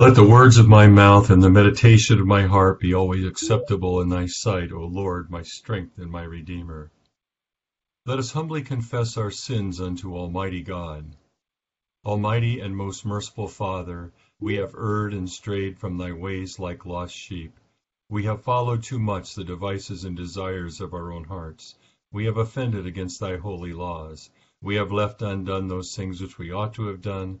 Let the words of my mouth and the meditation of my heart be always acceptable in thy sight, O Lord, my strength and my redeemer. Let us humbly confess our sins unto Almighty God. Almighty and most merciful Father, we have erred and strayed from thy ways like lost sheep. We have followed too much the devices and desires of our own hearts. We have offended against thy holy laws. We have left undone those things which we ought to have done,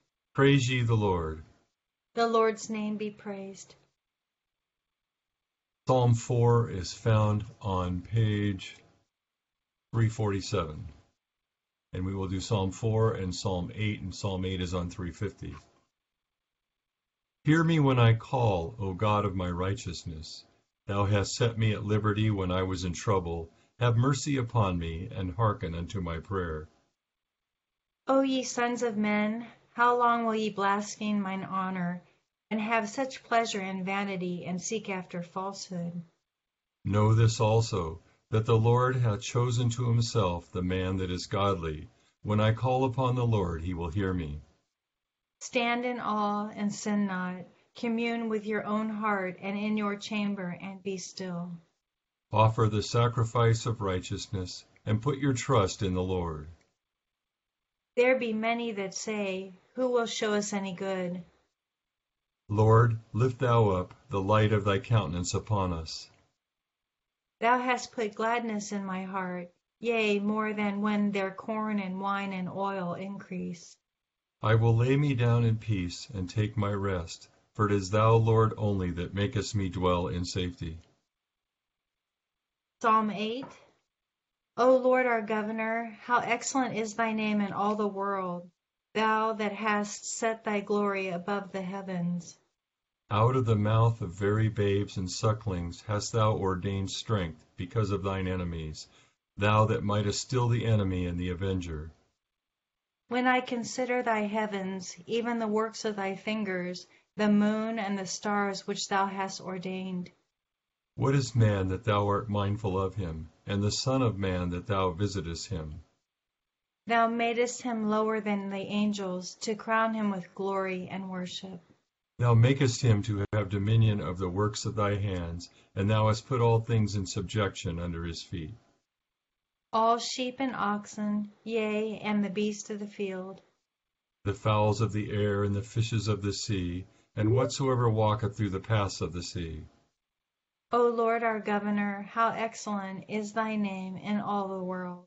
Praise ye the Lord. The Lord's name be praised. Psalm 4 is found on page 347. And we will do Psalm 4 and Psalm 8, and Psalm 8 is on 350. Hear me when I call, O God of my righteousness. Thou hast set me at liberty when I was in trouble. Have mercy upon me, and hearken unto my prayer. O ye sons of men, how long will ye blaspheme mine honor, and have such pleasure in vanity, and seek after falsehood? Know this also, that the Lord hath chosen to himself the man that is godly. When I call upon the Lord, he will hear me. Stand in awe and sin not. Commune with your own heart, and in your chamber, and be still. Offer the sacrifice of righteousness, and put your trust in the Lord. There be many that say, Who will show us any good? Lord, lift thou up the light of thy countenance upon us. Thou hast put gladness in my heart, yea, more than when their corn and wine and oil increase. I will lay me down in peace, and take my rest, for it is thou, Lord, only that makest me dwell in safety. Psalm 8 O Lord our Governor, how excellent is thy name in all the world, thou that hast set thy glory above the heavens. Out of the mouth of very babes and sucklings hast thou ordained strength because of thine enemies, thou that mightest still the enemy and the avenger. When I consider thy heavens, even the works of thy fingers, the moon and the stars which thou hast ordained, what is man that thou art mindful of him, and the Son of man that thou visitest him? Thou madest him lower than the angels, to crown him with glory and worship. Thou makest him to have dominion of the works of thy hands, and thou hast put all things in subjection under his feet. All sheep and oxen, yea, and the beasts of the field. The fowls of the air, and the fishes of the sea, and whatsoever walketh through the paths of the sea. O Lord our Governor, how excellent is thy name in all the world.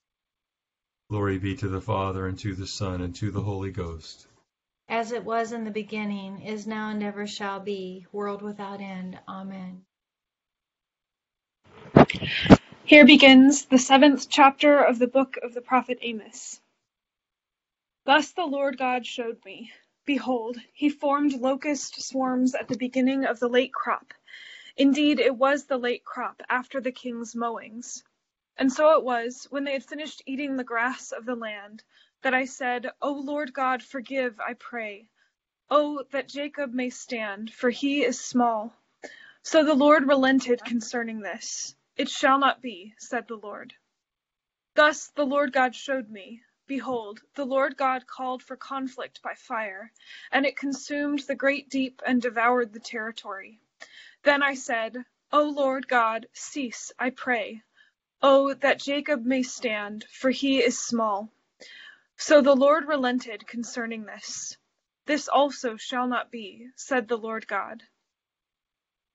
Glory be to the Father, and to the Son, and to the Holy Ghost. As it was in the beginning, is now, and ever shall be, world without end. Amen. Here begins the seventh chapter of the book of the prophet Amos. Thus the Lord God showed me. Behold, he formed locust swarms at the beginning of the late crop Indeed, it was the late crop, after the king's mowings. And so it was, when they had finished eating the grass of the land, that I said, O Lord God, forgive, I pray. O that Jacob may stand, for he is small, So the Lord relented concerning this. It shall not be, said the Lord. Thus the Lord God showed me, behold, the Lord God called for conflict by fire, and it consumed the great deep and devoured the territory. Then I said, O Lord God, cease, I pray. Oh, that Jacob may stand, for he is small. So the Lord relented concerning this. This also shall not be, said the Lord God.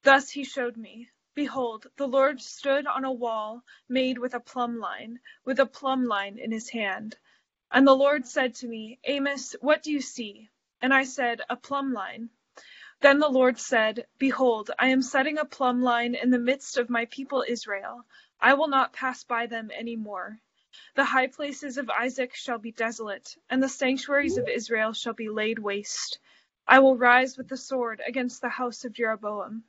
Thus he showed me. Behold, the Lord stood on a wall made with a plumb line, with a plumb line in his hand. And the Lord said to me, Amos, what do you see? And I said, A plumb line. Then the Lord said, Behold, I am setting a plumb line in the midst of my people Israel. I will not pass by them any more. The high places of Isaac shall be desolate, and the sanctuaries of Israel shall be laid waste. I will rise with the sword against the house of Jeroboam.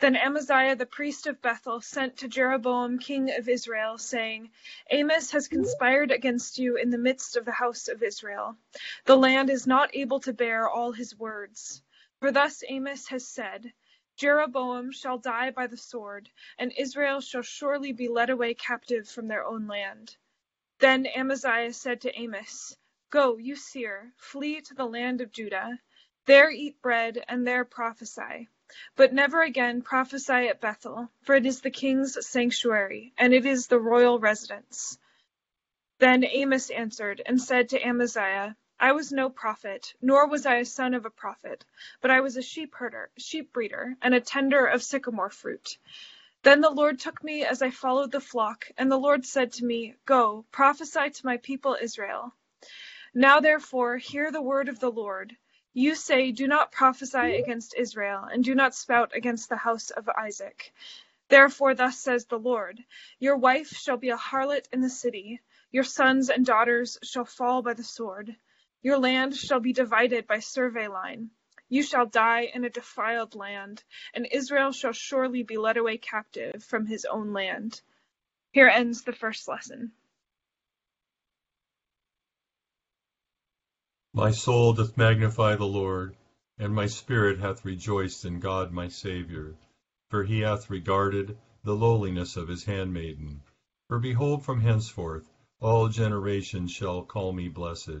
Then Amaziah the priest of Bethel sent to Jeroboam king of Israel, saying, Amos has conspired against you in the midst of the house of Israel. The land is not able to bear all his words. For thus Amos has said, Jeroboam shall die by the sword, and Israel shall surely be led away captive from their own land. Then Amaziah said to Amos, Go, you seer, flee to the land of Judah. There eat bread, and there prophesy. But never again prophesy at Bethel, for it is the king's sanctuary, and it is the royal residence. Then Amos answered and said to Amaziah, I was no prophet, nor was I a son of a prophet, but I was a sheep herder, sheep breeder, and a tender of sycamore fruit. Then the Lord took me as I followed the flock, and the Lord said to me, Go, prophesy to my people Israel. Now therefore hear the word of the Lord. You say, Do not prophesy against Israel, and do not spout against the house of Isaac. Therefore thus says the Lord, Your wife shall be a harlot in the city, your sons and daughters shall fall by the sword. Your land shall be divided by survey line. You shall die in a defiled land, and Israel shall surely be led away captive from his own land. Here ends the first lesson. My soul doth magnify the Lord, and my spirit hath rejoiced in God my Saviour. For he hath regarded the lowliness of his handmaiden. For behold, from henceforth all generations shall call me blessed.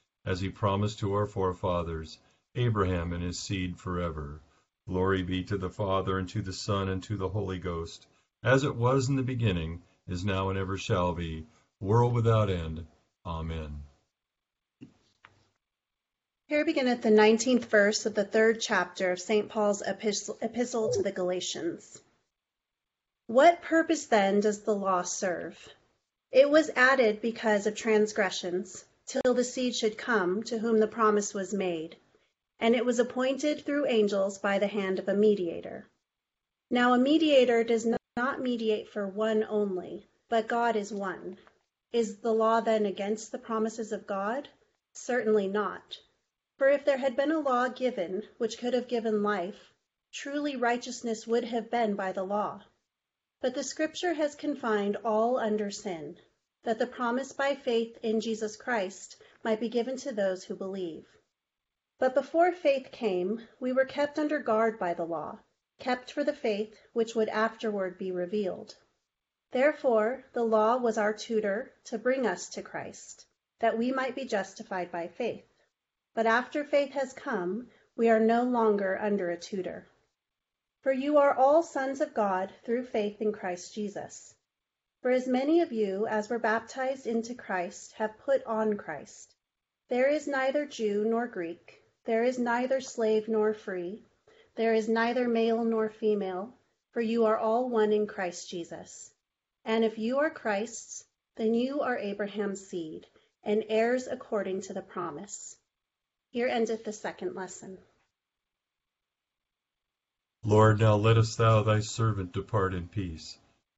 as he promised to our forefathers, Abraham and his seed forever. Glory be to the Father, and to the Son, and to the Holy Ghost, as it was in the beginning, is now, and ever shall be, world without end. Amen. Here beginneth the nineteenth verse of the third chapter of St. Paul's epistle to the Galatians. What purpose then does the law serve? It was added because of transgressions, till the seed should come, to whom the promise was made. And it was appointed through angels by the hand of a mediator. Now a mediator does not mediate for one only, but God is one. Is the law then against the promises of God? Certainly not. For if there had been a law given which could have given life, truly righteousness would have been by the law. But the Scripture has confined all under sin, that the promise by faith in Jesus Christ might be given to those who believe. But before faith came, we were kept under guard by the law, kept for the faith which would afterward be revealed. Therefore the law was our tutor to bring us to Christ, that we might be justified by faith. But after faith has come, we are no longer under a tutor. For you are all sons of God through faith in Christ Jesus. For as many of you as were baptized into Christ have put on Christ. There is neither Jew nor Greek, there is neither slave nor free, there is neither male nor female, for you are all one in Christ Jesus. And if you are Christ's, then you are Abraham's seed, and heirs according to the promise. Here endeth the second lesson. Lord, now lettest thou thy servant depart in peace,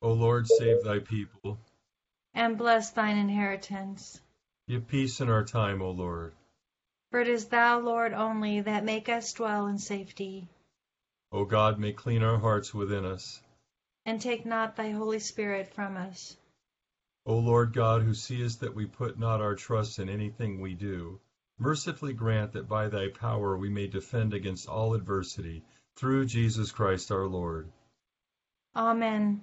O Lord, save thy people. And bless thine inheritance. Give peace in our time, O Lord. For it is thou, Lord, only, that make us dwell in safety. O God, may clean our hearts within us. And take not thy Holy Spirit from us. O Lord God, who seest that we put not our trust in anything we do, mercifully grant that by thy power we may defend against all adversity, through Jesus Christ our Lord. Amen.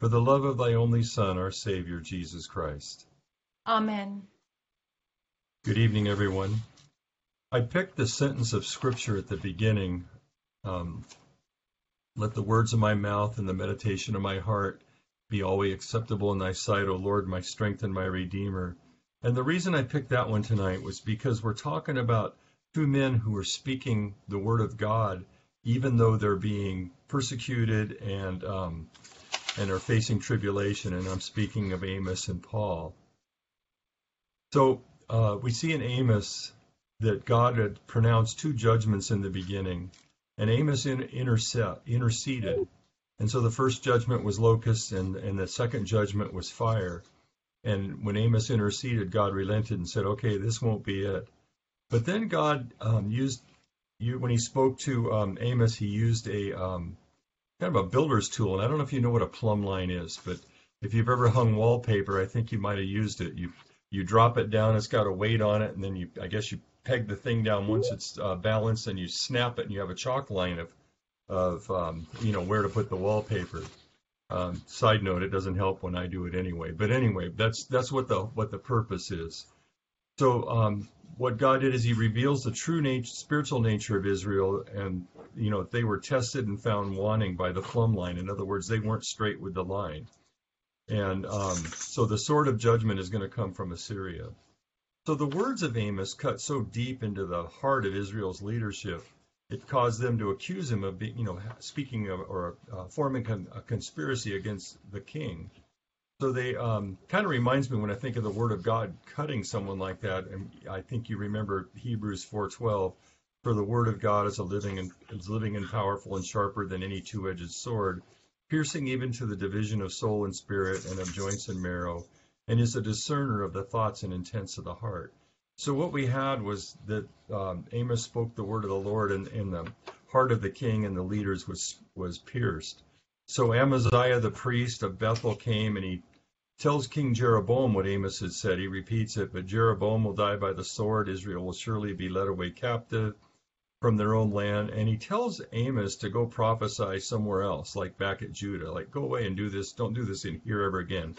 for the love of thy only Son, our Savior, Jesus Christ. Amen. Good evening, everyone. I picked the sentence of Scripture at the beginning. Um, Let the words of my mouth and the meditation of my heart be always acceptable in thy sight, O Lord, my strength and my redeemer. And the reason I picked that one tonight was because we're talking about two men who are speaking the word of God, even though they're being persecuted and um, and are facing tribulation. And I'm speaking of Amos and Paul. So uh, we see in Amos that God had pronounced two judgments in the beginning, and Amos in, interceded. And so the first judgment was locusts, and, and the second judgment was fire. And when Amos interceded, God relented and said, "Okay, this won't be it." But then God um, used you when He spoke to um, Amos. He used a um, kind of a builder's tool, and I don't know if you know what a plumb line is, but if you've ever hung wallpaper, I think you might have used it. You you drop it down, it's got a weight on it, and then you I guess you peg the thing down once it's uh, balanced, and you snap it, and you have a chalk line of of um, you know where to put the wallpaper. Um, side note: it doesn't help when I do it anyway. But anyway, that's that's what the what the purpose is. So um, what God did is He reveals the true nature, spiritual nature of Israel, and you know they were tested and found wanting by the plumb line. In other words, they weren't straight with the line, and um, so the sword of judgment is going to come from Assyria. So the words of Amos cut so deep into the heart of Israel's leadership it caused them to accuse him of being, you know, speaking of, or uh, forming con- a conspiracy against the king. So they um, kind of reminds me when I think of the word of God cutting someone like that, and I think you remember Hebrews 4:12, for the word of God is a living and is living and powerful and sharper than any two-edged sword, piercing even to the division of soul and spirit and of joints and marrow, and is a discerner of the thoughts and intents of the heart. So what we had was that um, Amos spoke the word of the Lord, and, and the heart of the king and the leaders was was pierced. So Amaziah the priest of Bethel came, and he tells King Jeroboam what Amos had said. He repeats it, but Jeroboam will die by the sword. Israel will surely be led away captive. From their own land, and he tells Amos to go prophesy somewhere else, like back at Judah, like go away and do this. Don't do this in here ever again.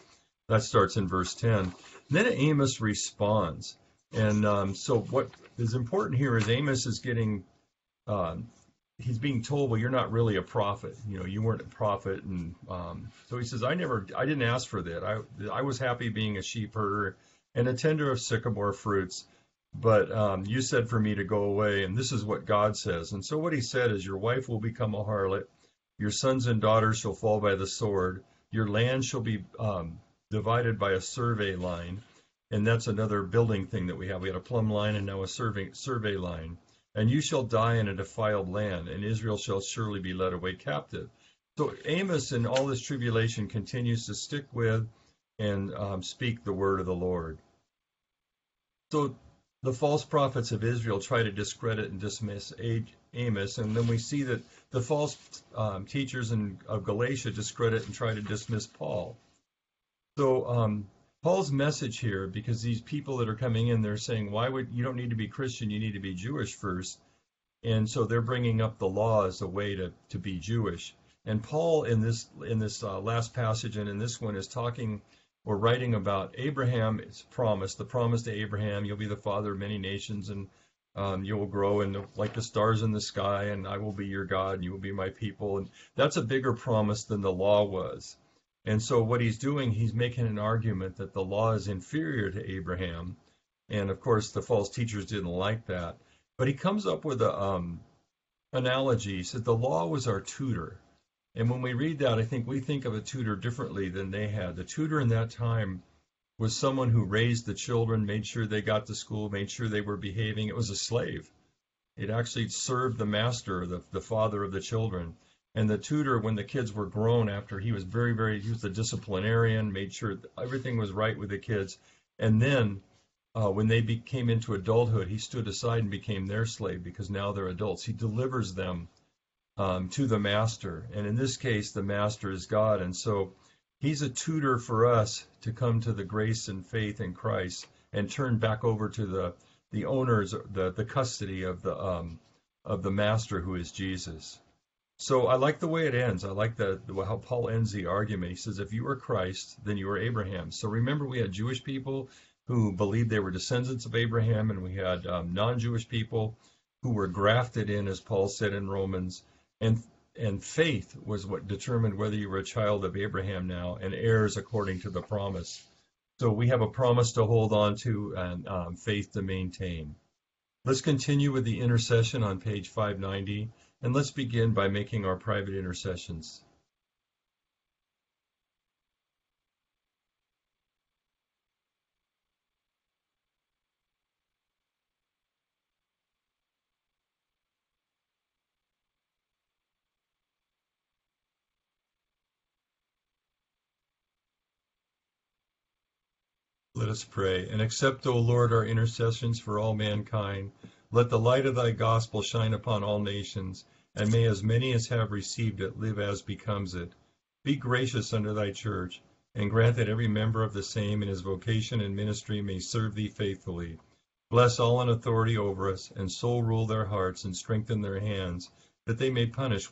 That starts in verse 10. And then Amos responds. And um, so what is important here is Amos is getting, um, he's being told, well, you're not really a prophet. You know, you weren't a prophet. And um, so he says, I never, I didn't ask for that. I, I was happy being a sheep herder and a tender of sycamore fruits. But um, you said for me to go away, and this is what God says. And so what he said is, Your wife will become a harlot, your sons and daughters shall fall by the sword, your land shall be um, divided by a survey line. And that's another building thing that we have. We had a plumb line and now a survey, survey line. And you shall die in a defiled land, and Israel shall surely be led away captive. So Amos, in all this tribulation, continues to stick with and um, speak the word of the Lord. So the false prophets of Israel try to discredit and dismiss Amos, and then we see that the false um, teachers in, of Galatia discredit and try to dismiss Paul. So um, Paul's message here, because these people that are coming in, they're saying, "Why would you don't need to be Christian? You need to be Jewish first. And so they're bringing up the law as a way to to be Jewish. And Paul in this in this uh, last passage and in this one is talking we're writing about Abraham's promise, the promise to Abraham, you'll be the father of many nations and um, you will grow and like the stars in the sky and I will be your God and you will be my people. And that's a bigger promise than the law was. And so what he's doing, he's making an argument that the law is inferior to Abraham. And of course, the false teachers didn't like that. But he comes up with a um, analogy. He said the law was our tutor. And when we read that, I think we think of a tutor differently than they had. The tutor in that time was someone who raised the children, made sure they got to school, made sure they were behaving. It was a slave. It actually served the master, the, the father of the children. And the tutor, when the kids were grown, after he was very, very, he was a disciplinarian, made sure everything was right with the kids. And then uh, when they be, came into adulthood, he stood aside and became their slave because now they're adults. He delivers them um, to the master. And in this case, the master is God. And so he's a tutor for us to come to the grace and faith in Christ and turn back over to the, the owners, the, the custody of the, um, of the master who is Jesus. So I like the way it ends. I like the, how Paul ends the argument. He says, if you are Christ, then you are Abraham. So remember, we had Jewish people who believed they were descendants of Abraham, and we had um, non Jewish people who were grafted in, as Paul said in Romans and and faith was what determined whether you were a child of Abraham now and heirs according to the promise. So we have a promise to hold on to and um, faith to maintain. Let's continue with the intercession on page 590, and let's begin by making our private intercessions. Let us pray. And accept, O Lord, our intercessions for all mankind. Let the light of thy gospel shine upon all nations, and may as many as have received it live as becomes it. Be gracious unto thy church, and grant that every member of the same in his vocation and ministry may serve thee faithfully. Bless all in authority over us, and so rule their hearts and strengthen their hands, that they may punish